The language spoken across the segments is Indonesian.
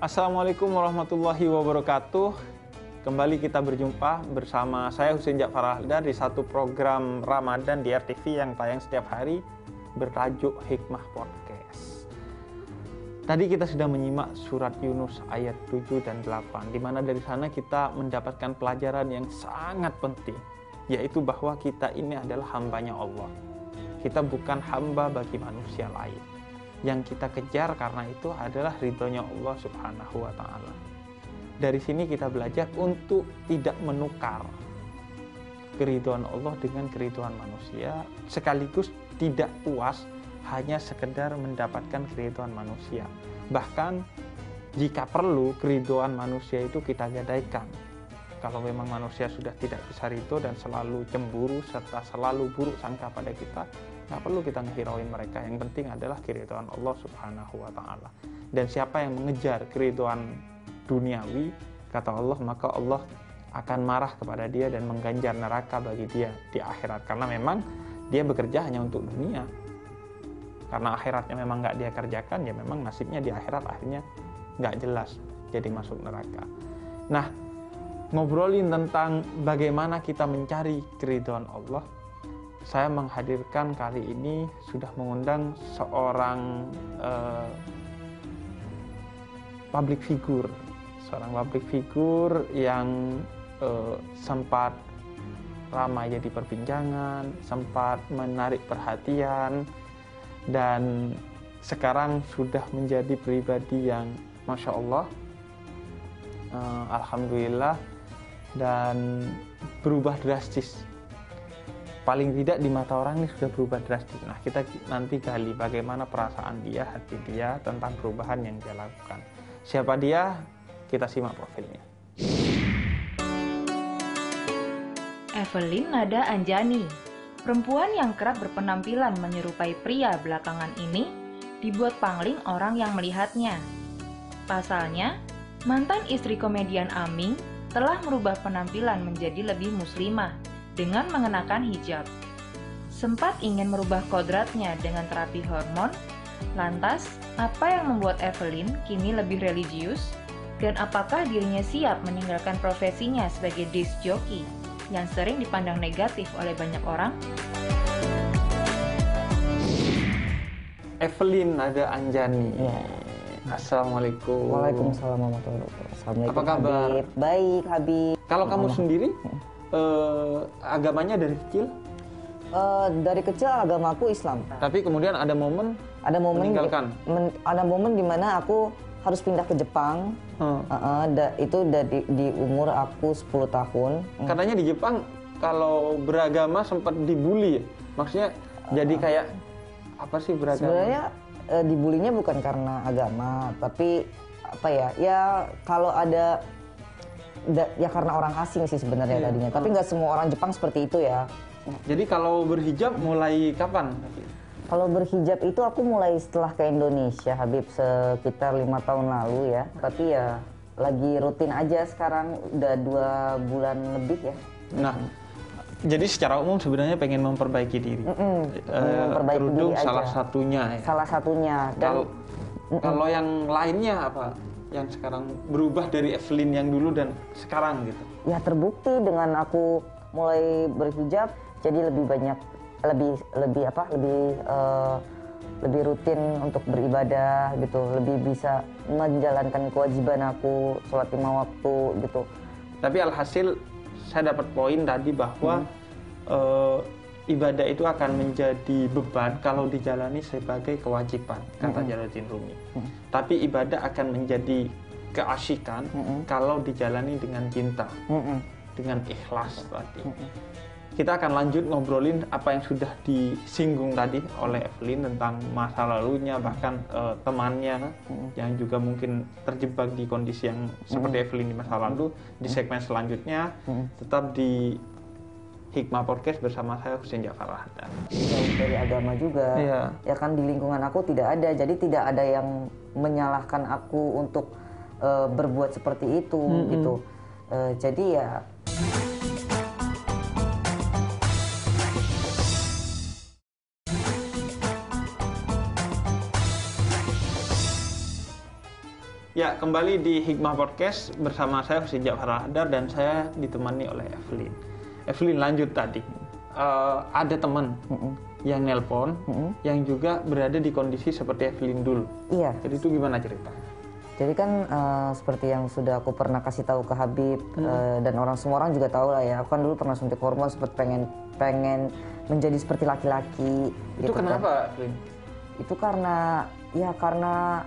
Assalamualaikum warahmatullahi wabarakatuh. Kembali kita berjumpa bersama saya Husein Ja'far Ahda di satu program Ramadan di RTV yang tayang setiap hari bertajuk Hikmah Podcast. Tadi kita sudah menyimak surat Yunus ayat 7 dan 8 di mana dari sana kita mendapatkan pelajaran yang sangat penting yaitu bahwa kita ini adalah hambanya Allah. Kita bukan hamba bagi manusia lain yang kita kejar karena itu adalah ridhonya Allah Subhanahu wa taala. Dari sini kita belajar untuk tidak menukar keridhaan Allah dengan keridhaan manusia sekaligus tidak puas hanya sekedar mendapatkan keridhaan manusia. Bahkan jika perlu keridhaan manusia itu kita gadaikan. Kalau memang manusia sudah tidak bisa ridho dan selalu cemburu serta selalu buruk sangka pada kita, nggak perlu kita ngehirauin mereka. Yang penting adalah keridhaan Allah subhanahu wa ta'ala. Dan siapa yang mengejar keridhaan duniawi kata Allah maka Allah akan marah kepada dia dan mengganjar neraka bagi dia di akhirat. Karena memang dia bekerja hanya untuk dunia. Karena akhiratnya memang nggak dia kerjakan ya memang nasibnya di akhirat akhirnya nggak jelas jadi masuk neraka. Nah ngobrolin tentang bagaimana kita mencari keridhaan Allah saya menghadirkan kali ini sudah mengundang seorang uh, public figure, seorang public figure yang uh, sempat ramai jadi perbincangan, sempat menarik perhatian, dan sekarang sudah menjadi pribadi yang masya Allah, uh, alhamdulillah, dan berubah drastis paling tidak di mata orang ini sudah berubah drastis. Nah, kita nanti gali bagaimana perasaan dia, hati dia tentang perubahan yang dia lakukan. Siapa dia? Kita simak profilnya. Evelyn Nada Anjani, perempuan yang kerap berpenampilan menyerupai pria belakangan ini, dibuat pangling orang yang melihatnya. Pasalnya, mantan istri komedian Aming telah merubah penampilan menjadi lebih muslimah dengan mengenakan hijab. Sempat ingin merubah kodratnya dengan terapi hormon, lantas apa yang membuat Evelyn kini lebih religius? Dan apakah dirinya siap meninggalkan profesinya sebagai disc jockey yang sering dipandang negatif oleh banyak orang? Evelyn ada Anjani. Ya. Assalamualaikum. Waalaikumsalam warahmatullahi wabarakatuh. Apa kabar? Habib. Baik, Habib. Kalau kamu sendiri, ya uh, agamanya dari kecil? Uh, dari kecil agamaku Islam. Tapi kemudian ada momen ada momen meninggalkan. Men, ada momen di mana aku harus pindah ke Jepang. Hmm. Uh, uh, da, itu dari di umur aku 10 tahun. Katanya di Jepang kalau beragama sempat dibully ya. Maksudnya uh, jadi kayak apa sih beragama? Sebenarnya uh, dibulinya bukan karena agama, tapi apa ya? Ya kalau ada ya karena orang asing sih sebenarnya iya. tadinya. Tapi nggak semua orang Jepang seperti itu ya. Jadi kalau berhijab mulai kapan? Kalau berhijab itu aku mulai setelah ke Indonesia, Habib sekitar lima tahun lalu ya. Tapi ya lagi rutin aja sekarang udah dua bulan lebih ya. Nah, jadi secara umum sebenarnya pengen memperbaiki diri. Mm -mm, uh, memperbaiki diri aja. salah satunya. Ya. Salah satunya. Dan, kalau, mm -mm. kalau yang lainnya apa? Yang sekarang berubah dari Evelyn yang dulu dan sekarang gitu? Ya terbukti dengan aku mulai berhijab jadi lebih banyak lebih lebih apa lebih uh, lebih rutin untuk beribadah gitu lebih bisa menjalankan kewajiban aku sholat lima waktu gitu tapi alhasil saya dapat poin tadi bahwa hmm. uh, ibadah itu akan menjadi beban kalau dijalani sebagai kewajiban kata mm -hmm. Jalaluddin Rumi. Mm -hmm. Tapi ibadah akan menjadi keasikan mm -hmm. kalau dijalani dengan cinta, mm -hmm. dengan ikhlas tadi. Mm -hmm. Kita akan lanjut ngobrolin apa yang sudah disinggung tadi oleh Evelyn tentang masa lalunya bahkan uh, temannya mm -hmm. yang juga mungkin terjebak di kondisi yang seperti mm -hmm. Evelyn di masa lalu. Di segmen selanjutnya mm -hmm. tetap di Hikmah Podcast bersama saya Husin Jafar Rahdan. Jauh dari agama juga. Iya. Ya kan di lingkungan aku tidak ada, jadi tidak ada yang menyalahkan aku untuk uh, berbuat seperti itu mm -hmm. gitu. Uh, jadi ya Ya, kembali di Hikmah Podcast bersama saya Husin Jafar dan saya ditemani oleh Evelyn. Evelyn lanjut tadi. Eh, ada teman yang nelpon yang juga berada di kondisi seperti Evelyn dulu. Iya. Jadi itu gimana cerita? Jadi kan eh, seperti yang sudah aku pernah kasih tahu ke Habib eh, dan orang semua orang juga tahu lah ya. Aku kan dulu pernah suntik hormon sempat pengen pengen menjadi seperti laki-laki. Itu gitu kan. kenapa, Evelyn? Itu karena ya karena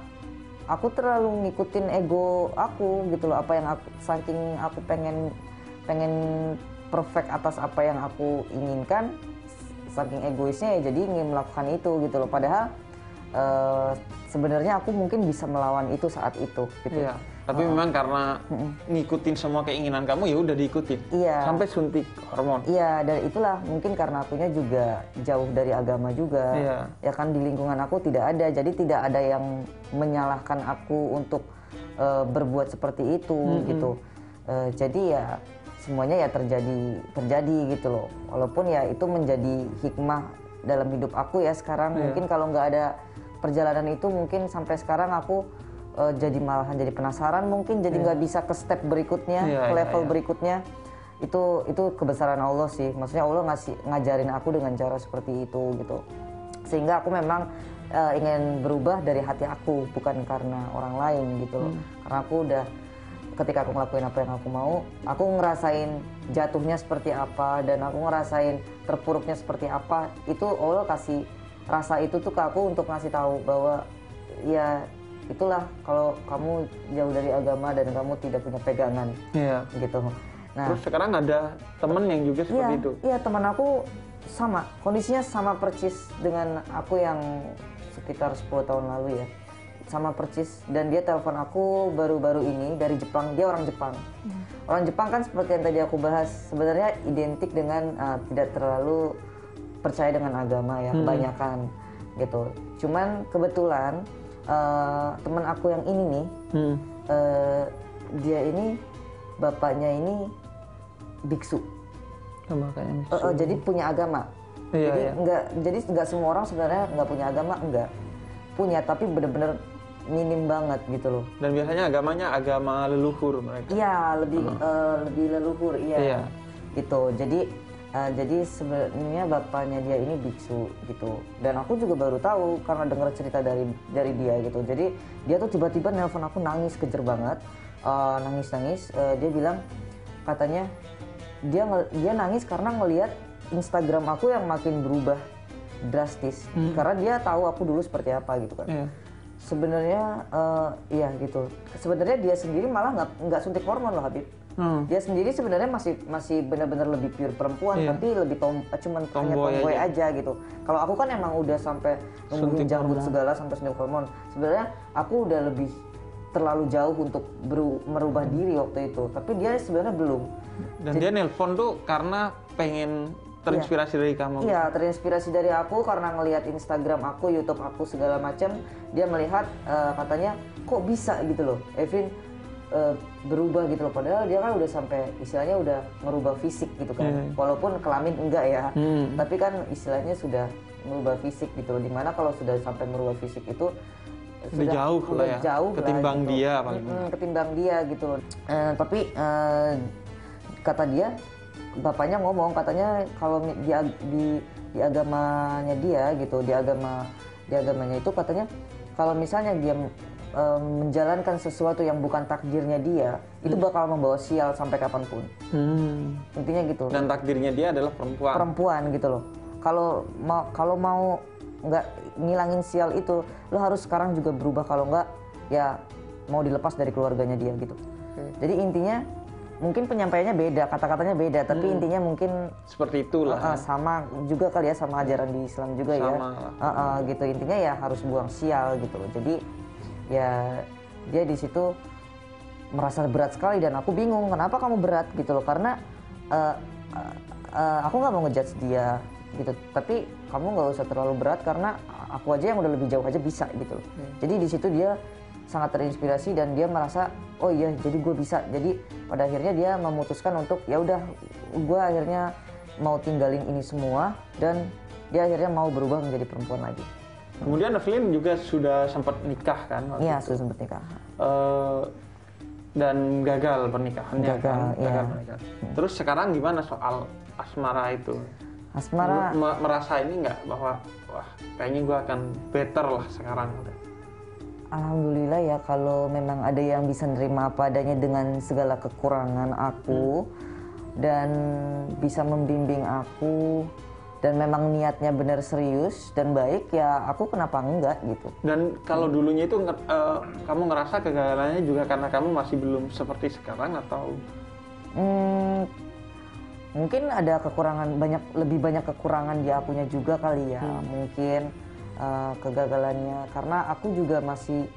aku terlalu ngikutin ego aku gitu loh apa yang aku saking aku pengen pengen perfect atas apa yang aku inginkan saking egoisnya ya jadi ingin melakukan itu gitu loh padahal eh, sebenarnya aku mungkin bisa melawan itu saat itu gitu Iya. Tapi memang karena ngikutin semua keinginan kamu ya udah diikutin. Iya. Sampai suntik hormon. Iya, dan itulah mungkin karena akunya juga jauh dari agama juga. Iya. Ya kan di lingkungan aku tidak ada, jadi tidak ada yang menyalahkan aku untuk eh, berbuat seperti itu gitu. Eh, jadi ya semuanya ya terjadi terjadi gitu loh. Walaupun ya itu menjadi hikmah dalam hidup aku ya sekarang. Iya. Mungkin kalau nggak ada perjalanan itu mungkin sampai sekarang aku eh, jadi malahan jadi penasaran mungkin jadi nggak bisa ke step berikutnya, Iya, ke iya, level iya. berikutnya itu itu kebesaran Allah sih maksudnya Allah ngasih ngajarin aku dengan cara seperti itu gitu sehingga aku memang eh, ingin berubah dari hati aku bukan karena orang lain gitu loh karena aku udah ketika aku ngelakuin apa yang aku mau aku ngerasain jatuhnya seperti apa dan aku ngerasain terpuruknya seperti apa itu Allah kasih rasa itu tuh ke aku untuk ngasih tahu bahwa ya itulah kalau kamu jauh dari agama dan kamu tidak punya pegangan Iya. gitu nah Terus sekarang ada temen yang juga seperti Iya, itu. iya teman aku sama, kondisinya sama percis dengan aku yang sekitar 10 tahun lalu ya. Sama percis dan dia telepon aku baru-baru ini dari Jepang. Dia orang Jepang. Orang Jepang kan seperti yang tadi aku bahas sebenarnya identik dengan uh, tidak terlalu percaya dengan agama ya, kebanyakan gitu. Cuman kebetulan uh, teman aku yang ini nih Hmm. uh, dia ini bapaknya ini biksu. Oh, makanya Eh, eh, jadi punya agama. Iya, jadi iya. nggak jadi nggak semua orang sebenarnya nggak punya agama enggak punya tapi bener-bener minim banget gitu loh. Dan biasanya agamanya agama leluhur mereka. Iya lebih eh, lebih leluhur iya. Iya. Gitu jadi eh, jadi sebenarnya bapaknya dia ini biksu gitu dan aku juga baru tahu karena dengar cerita dari dari dia gitu. Jadi dia tuh tiba-tiba nelpon aku nangis kejer banget Eh, nangis nangis dia bilang katanya dia dia nangis karena ngelihat Instagram aku yang makin berubah drastis karena dia tahu aku dulu seperti apa gitu kan Iya. Sebenarnya eh, iya gitu sebenarnya dia sendiri malah nggak nggak suntik hormon loh Habib Hmm. dia sendiri sebenarnya masih masih benar-benar lebih pure perempuan Iya. tapi lebih tom cuman hanya Tomboy tomboy aja. aja. gitu kalau aku kan emang udah sampai janggut hormon. segala sampai suntik hormon sebenarnya aku udah lebih terlalu jauh untuk beru- merubah diri waktu itu tapi dia sebenarnya belum Dan dia nelpon tuh karena pengen terinspirasi dari kamu. Iya, terinspirasi dari aku karena ngelihat Instagram aku, YouTube aku segala macam, dia melihat eh, katanya kok bisa gitu loh, Evin eh, berubah gitu loh. Padahal dia kan udah sampai istilahnya udah merubah fisik gitu kan, Hmm. walaupun kelamin enggak ya, Hmm. tapi kan istilahnya sudah merubah fisik gitu loh. Di mana kalau sudah sampai merubah fisik itu Udah jauh lah ya, jauh lah ketimbang gitu. dia paling Mm-mm, ketimbang dia gitu loh. Eh, tapi eh, kata dia bapaknya ngomong katanya kalau di, di di agamanya dia gitu di agama di agamanya itu katanya kalau misalnya dia eh, menjalankan sesuatu yang bukan takdirnya dia itu bakal membawa sial sampai kapan pun. Hmm. intinya gitu. Dan takdirnya dia adalah perempuan. perempuan gitu loh. Kalau mau kalau mau nggak ngilangin sial itu lo harus sekarang juga berubah. Kalau nggak ya mau dilepas dari keluarganya dia gitu. Jadi intinya mungkin penyampaiannya beda kata-katanya beda tapi intinya mungkin Seperti itulah. uh, uh, sama juga kali ya sama ajaran di Islam juga ya. Sama lah. Uh, uh, gitu. Intinya ya harus buang sial gitu. Loh jadi ya dia di situ merasa berat sekali dan aku bingung kenapa kamu berat gitu loh. Karena uh, uh, uh, aku nggak mau ngejudge dia gitu. Tapi kamu nggak usah terlalu berat karena aku aja yang udah lebih jauh aja bisa gitu loh. Jadi di situ dia sangat terinspirasi dan dia merasa oh iya jadi gue bisa jadi pada akhirnya dia memutuskan untuk ya udah gue akhirnya mau tinggalin ini semua dan dia akhirnya mau berubah menjadi perempuan lagi Kemudian Evelyn juga sudah sempat nikah kan? Iya, sudah sempat nikah. Eh, dan gagal pernikahannya Gagal, kan? iya. Gagal pernikahan. Terus sekarang gimana soal asmara itu? Asmara Me- merasa ini nggak bahwa wah kayaknya gue akan better lah sekarang. Alhamdulillah ya kalau memang ada yang bisa nerima apa adanya dengan segala kekurangan aku dan bisa membimbing aku dan memang niatnya benar serius dan baik ya aku kenapa enggak gitu. Dan kalau dulunya itu eh, kamu ngerasa kegagalannya juga karena kamu masih belum seperti sekarang atau Hmm, mungkin ada kekurangan banyak lebih banyak kekurangan di akunya juga kali ya mungkin uh, kegagalannya. Karena aku juga masih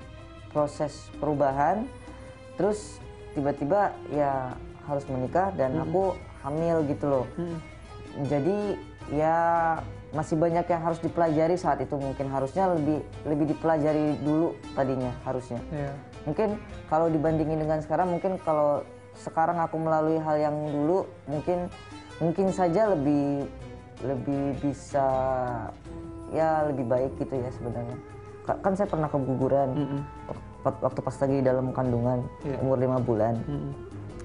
proses perubahan. Terus tiba-tiba ya harus menikah dan aku hamil gitu loh. Jadi ya masih banyak yang harus dipelajari saat itu mungkin. Harusnya lebih lebih dipelajari dulu tadinya harusnya. Mungkin kalau dibandingin dengan sekarang mungkin kalau sekarang aku melalui hal yang dulu mungkin mungkin saja lebih lebih bisa ya lebih baik gitu ya sebenarnya. Ka- kan saya pernah keguguran wak- waktu pas lagi dalam kandungan Iya. umur lima bulan.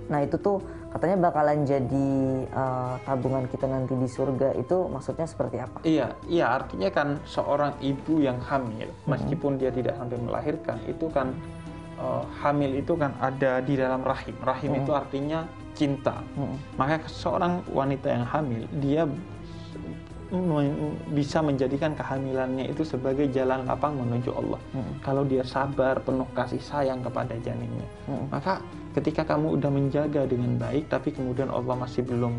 Nah itu tuh katanya bakalan jadi eh, tabungan kita nanti di surga itu maksudnya seperti apa? Iya, iya artinya kan seorang ibu yang hamil, meskipun dia tidak sampai melahirkan, itu kan eh, hamil itu kan ada di dalam rahim. Rahim itu artinya cinta. Maka seorang wanita yang hamil, dia men- bisa menjadikan kehamilannya itu sebagai jalan lapang menuju Allah. Kalau dia sabar, penuh kasih sayang kepada janinnya, maka ketika kamu udah menjaga dengan baik, tapi kemudian Allah masih belum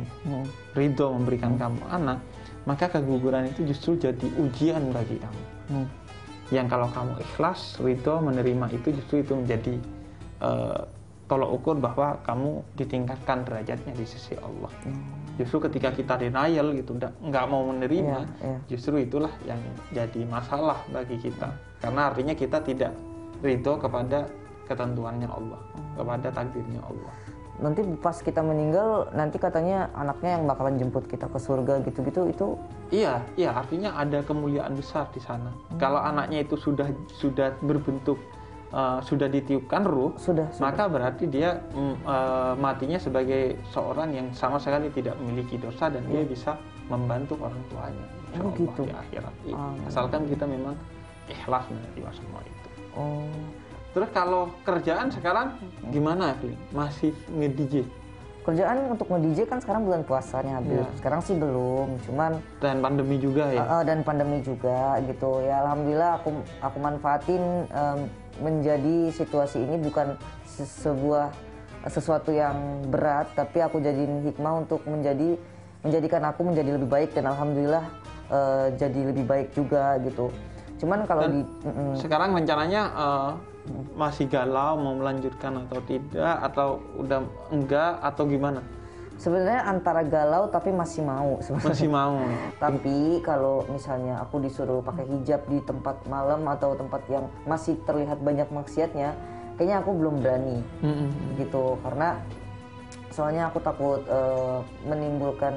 ridho memberikan kamu anak, maka keguguran itu justru jadi ujian bagi kamu. Yang kalau kamu ikhlas, ridho menerima itu justru itu menjadi eh, tolok ukur bahwa kamu ditingkatkan derajatnya di sisi Allah. Justru ketika kita denial gitu, nggak mau menerima, Iya, iya. justru itulah yang jadi masalah bagi kita. Karena artinya kita tidak ridho kepada ketentuannya Allah, kepada takdirnya Allah. nanti pas kita meninggal nanti katanya anaknya yang bakalan jemput kita ke surga gitu-gitu itu Iya, iya artinya ada kemuliaan besar di sana. Kalau anaknya itu sudah sudah berbentuk uh, sudah ditiupkan ruh, sudah, sudah. maka berarti dia uh, matinya sebagai seorang yang sama sekali tidak memiliki dosa dan dia bisa membantu orang tuanya. Insya Oh, Allah gitu. di akhirat. Iya. Ah. Asalkan kita memang ikhlas menerima semua itu. oh Terus kalau kerjaan sekarang gimana, Evelyn? Masih nge-DJ? kerjaan untuk nge-DJ kan sekarang bulan puasanya habis Iya. sekarang sih belum cuman Dan pandemi juga ya? Uh, uh, dan pandemi juga gitu ya alhamdulillah aku aku manfaatin um, menjadi situasi ini bukan se- sebuah sesuatu yang berat tapi aku jadiin hikmah untuk menjadi menjadikan aku menjadi lebih baik dan alhamdulillah uh, jadi lebih baik juga gitu cuman kalau Dan di mm-mm. Sekarang rencananya eh, masih galau mau melanjutkan atau tidak atau udah enggak atau gimana? Sebenarnya antara galau tapi masih mau sebenarnya Masih mau. Tapi kalau misalnya aku disuruh pakai hijab di tempat malam atau tempat yang masih terlihat banyak maksiatnya, kayaknya aku belum berani Mm-mm. gitu karena soalnya aku takut eh, menimbulkan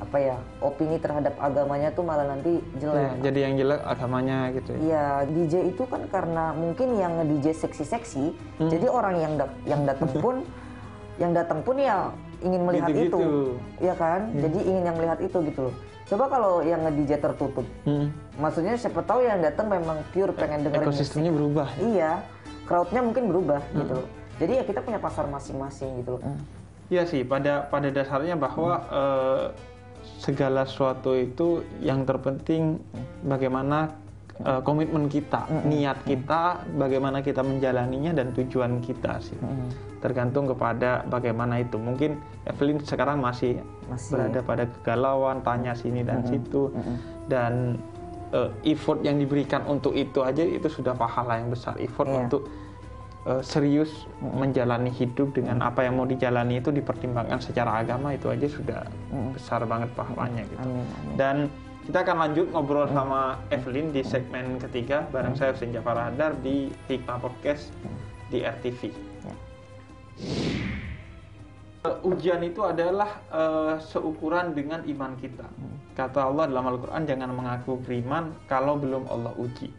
apa ya opini terhadap agamanya tuh malah nanti jelek. jadi yang jelek agamanya gitu ya. Iya, DJ itu kan karena mungkin yang nge-DJ seksi-seksi, jadi orang yang dat- yang datang pun yang datang pun ya ingin melihat Gitu-gitu. itu. Iya kan? Jadi ingin yang melihat itu gitu loh. Coba kalau yang nge-DJ tertutup. Mm. Maksudnya siapa tahu yang datang memang pure pengen dengerin musik. Ekosistemnya berubah. ya? Iya, crowdnya mungkin berubah gitu loh. Jadi ya kita punya pasar masing-masing gitu loh. Iya sih, pada pada dasarnya bahwa eh, segala sesuatu itu yang terpenting bagaimana eh, komitmen kita, niat kita, bagaimana kita menjalaninya dan tujuan kita sih. Tergantung kepada bagaimana itu. Mungkin Evelyn sekarang masih, Masih. berada pada kegalauan, tanya sini dan situ, dan eh, effort yang diberikan untuk itu aja itu sudah pahala yang besar. Effort Iya. untuk eh, serius menjalani hidup dengan apa yang mau dijalani itu dipertimbangkan secara agama itu aja sudah besar banget pahalanya gitu. Amin, amin. Dan kita akan lanjut ngobrol sama Evelyn di segmen ketiga bareng saya Hussein Jafar Hadar di Hikmah Podcast di RTV. Ya. Eh, ujian itu adalah eh, seukuran dengan iman kita. Kata Allah dalam Al-Quran, jangan mengaku beriman kalau belum Allah uji.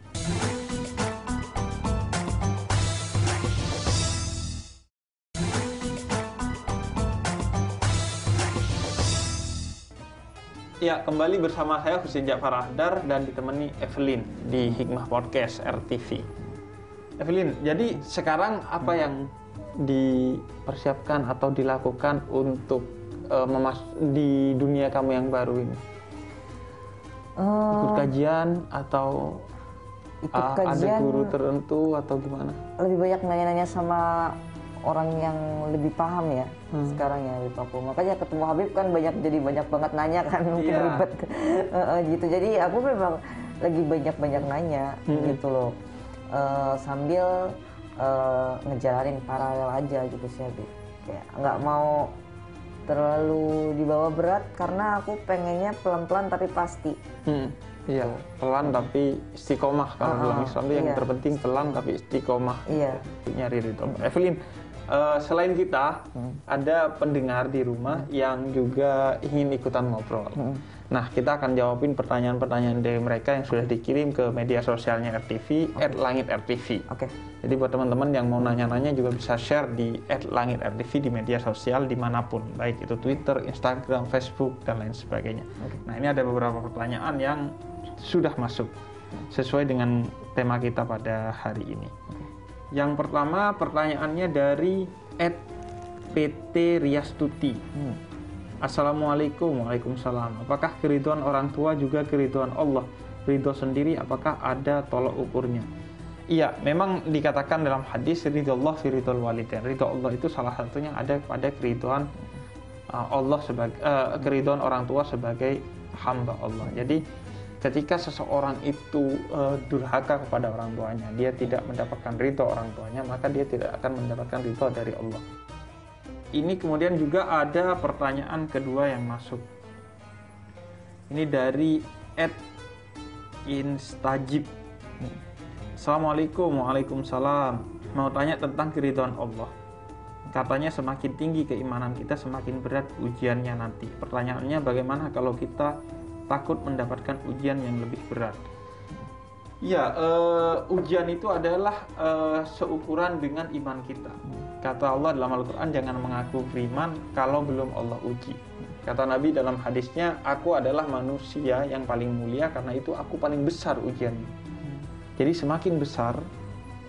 Ya, kembali bersama saya Husin Jafar Ahdar dan ditemani Evelyn di Hikmah Podcast RTV. Evelyn, jadi sekarang apa yang dipersiapkan atau dilakukan untuk uh, memas di dunia kamu yang baru ini? Ikut Eh, kajian atau ikut uh, ada guru tertentu atau gimana? lebih banyak nanya-nanya sama orang yang lebih paham ya Hmm. sekarang ya di Papua. Makanya ketemu Habib kan banyak jadi banyak banget nanya kan mungkin Iya. ribet gitu. Jadi aku memang lagi banyak-banyak nanya Hmm. gitu loh. Eh, sambil eh, ngejalanin paralel aja gitu sih Habib. Kayak nggak mau terlalu dibawa berat karena aku pengennya pelan-pelan tapi pasti. Hmm, iya, pelan tapi istiqomah kalau Ah, dalam Islam itu yang iya. terpenting pelan tapi istiqomah. Iya. Nyari ridho. Evelyn, eh, selain kita Hmm. ada pendengar di rumah yang juga ingin ikutan ngobrol. Hmm. Nah, kita akan jawabin pertanyaan-pertanyaan dari mereka yang sudah dikirim ke media sosialnya RTV @langit_rtv. Oke. Jadi buat teman-teman yang mau nanya-nanya juga bisa share di @langit_rtv di media sosial di mana pun, baik itu Twitter, Instagram, Facebook dan lain sebagainya. Nah ini ada beberapa pertanyaan yang sudah masuk sesuai dengan tema kita pada hari ini. Yang pertama pertanyaannya dari @pt Riastuti. Hmm. Assalamualaikum, waalaikumsalam. Apakah keriduan orang tua juga keriduan Allah? Ridho sendiri apakah ada tolok ukurnya? Iya, memang dikatakan dalam hadis ridho Allah fi ridhol walidain. Ridho Allah itu salah satunya ada pada keriduan uh, Allah sebagai uh, keriduan orang tua sebagai hamba Allah. Jadi ketika seseorang itu uh, durhaka kepada orang tuanya, dia tidak mendapatkan ridho orang tuanya, maka dia tidak akan mendapatkan ridho dari Allah. Ini kemudian juga ada pertanyaan kedua yang masuk. Ini dari Ed Instajib. Assalamualaikum, waalaikumsalam. Mau tanya tentang keridhaan Allah. Katanya semakin tinggi keimanan kita, semakin berat ujiannya nanti. Pertanyaannya bagaimana kalau kita takut mendapatkan ujian yang lebih berat? Ya, eh, ujian itu adalah eh, seukuran dengan iman kita. Kata Allah dalam Al-Quran, jangan mengaku beriman kalau belum Allah uji. Kata Nabi dalam hadisnya, aku adalah manusia yang paling mulia karena itu aku paling besar ujiannya. Jadi semakin besar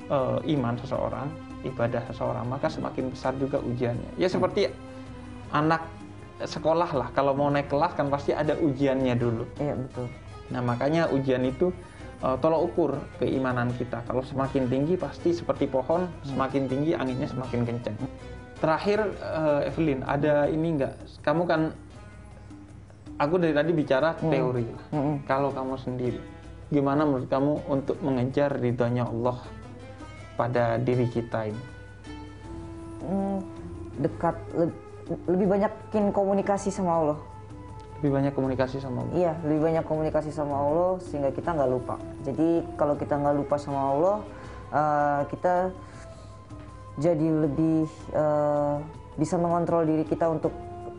eh, iman seseorang, ibadah seseorang, maka semakin besar juga ujiannya. Ya seperti anak sekolah lah, kalau mau naik kelas kan pasti ada ujiannya dulu. Iya betul. Nah makanya ujian itu uh, tolok ukur keimanan kita. Kalau semakin tinggi pasti seperti pohon, semakin tinggi anginnya semakin kencang. Terakhir uh, Evelyn, ada ini enggak? Kamu kan, aku dari tadi bicara teori lah. Mm-mm. Kalau kamu sendiri, gimana menurut kamu untuk mengejar ridhonya Allah pada diri kita ini? Hmm, dekat lebih banyakin komunikasi sama Allah. Lebih banyak komunikasi sama Allah. Iya, lebih banyak komunikasi sama Allah sehingga kita nggak lupa. Jadi kalau kita nggak lupa sama Allah, eh, kita jadi lebih eh, bisa mengontrol diri kita untuk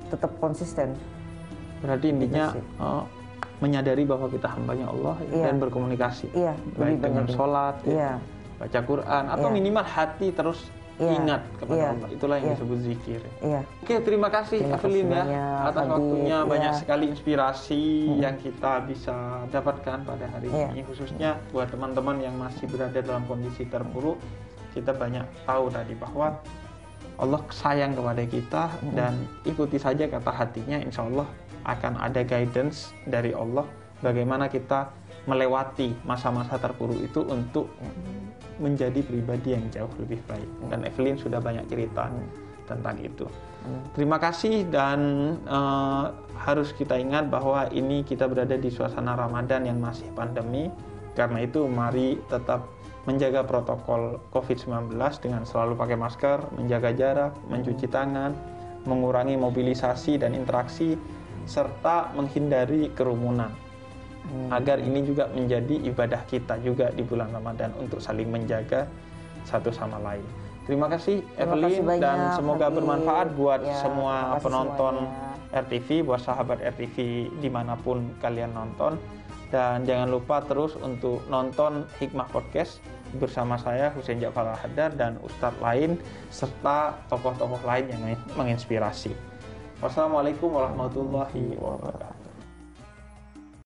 tetap konsisten. Berarti intinya sih. uh, menyadari bahwa kita hambanya Allah Iya. dan berkomunikasi. Iya, Baik lebih dengan banyak. sholat, ya, Iya, baca Quran, atau Iya. minimal hati terus Iya. ingat kepada Iya. Allah. Itulah yang Iya. disebut zikir. iya. Oke, terima kasih Evelyn ya atas waktunya Iya. banyak sekali inspirasi yang kita bisa dapatkan pada hari Iya. ini khususnya buat teman-teman yang masih berada dalam kondisi terpuruk kita banyak tahu tadi bahwa Allah sayang kepada kita dan ikuti saja kata hatinya insya Allah akan ada guidance dari Allah bagaimana kita melewati masa-masa terpuruk itu untuk menjadi pribadi yang jauh lebih baik. Dan Evelyn sudah banyak cerita tentang itu. Terima kasih dan eh, harus kita ingat bahwa ini kita berada di suasana Ramadan yang masih pandemi. Karena itu mari tetap menjaga protokol COVID-19 dengan selalu pakai masker, menjaga jarak, mencuci tangan, mengurangi mobilisasi dan interaksi serta menghindari kerumunan agar ini juga menjadi ibadah kita juga di bulan Ramadan untuk saling menjaga satu sama lain. Terima kasih Terima Evelyn kasih banyak, dan semoga bermanfaat buat Ya, semua penonton semuanya. RTV, buat sahabat RTV di mana pun kalian nonton. Dan jangan lupa terus untuk nonton Hikmah Podcast bersama saya Husein Jafar Al-Haddar dan ustadz lain serta tokoh-tokoh lain yang menginspirasi. Wassalamualaikum warahmatullahi wabarakatuh.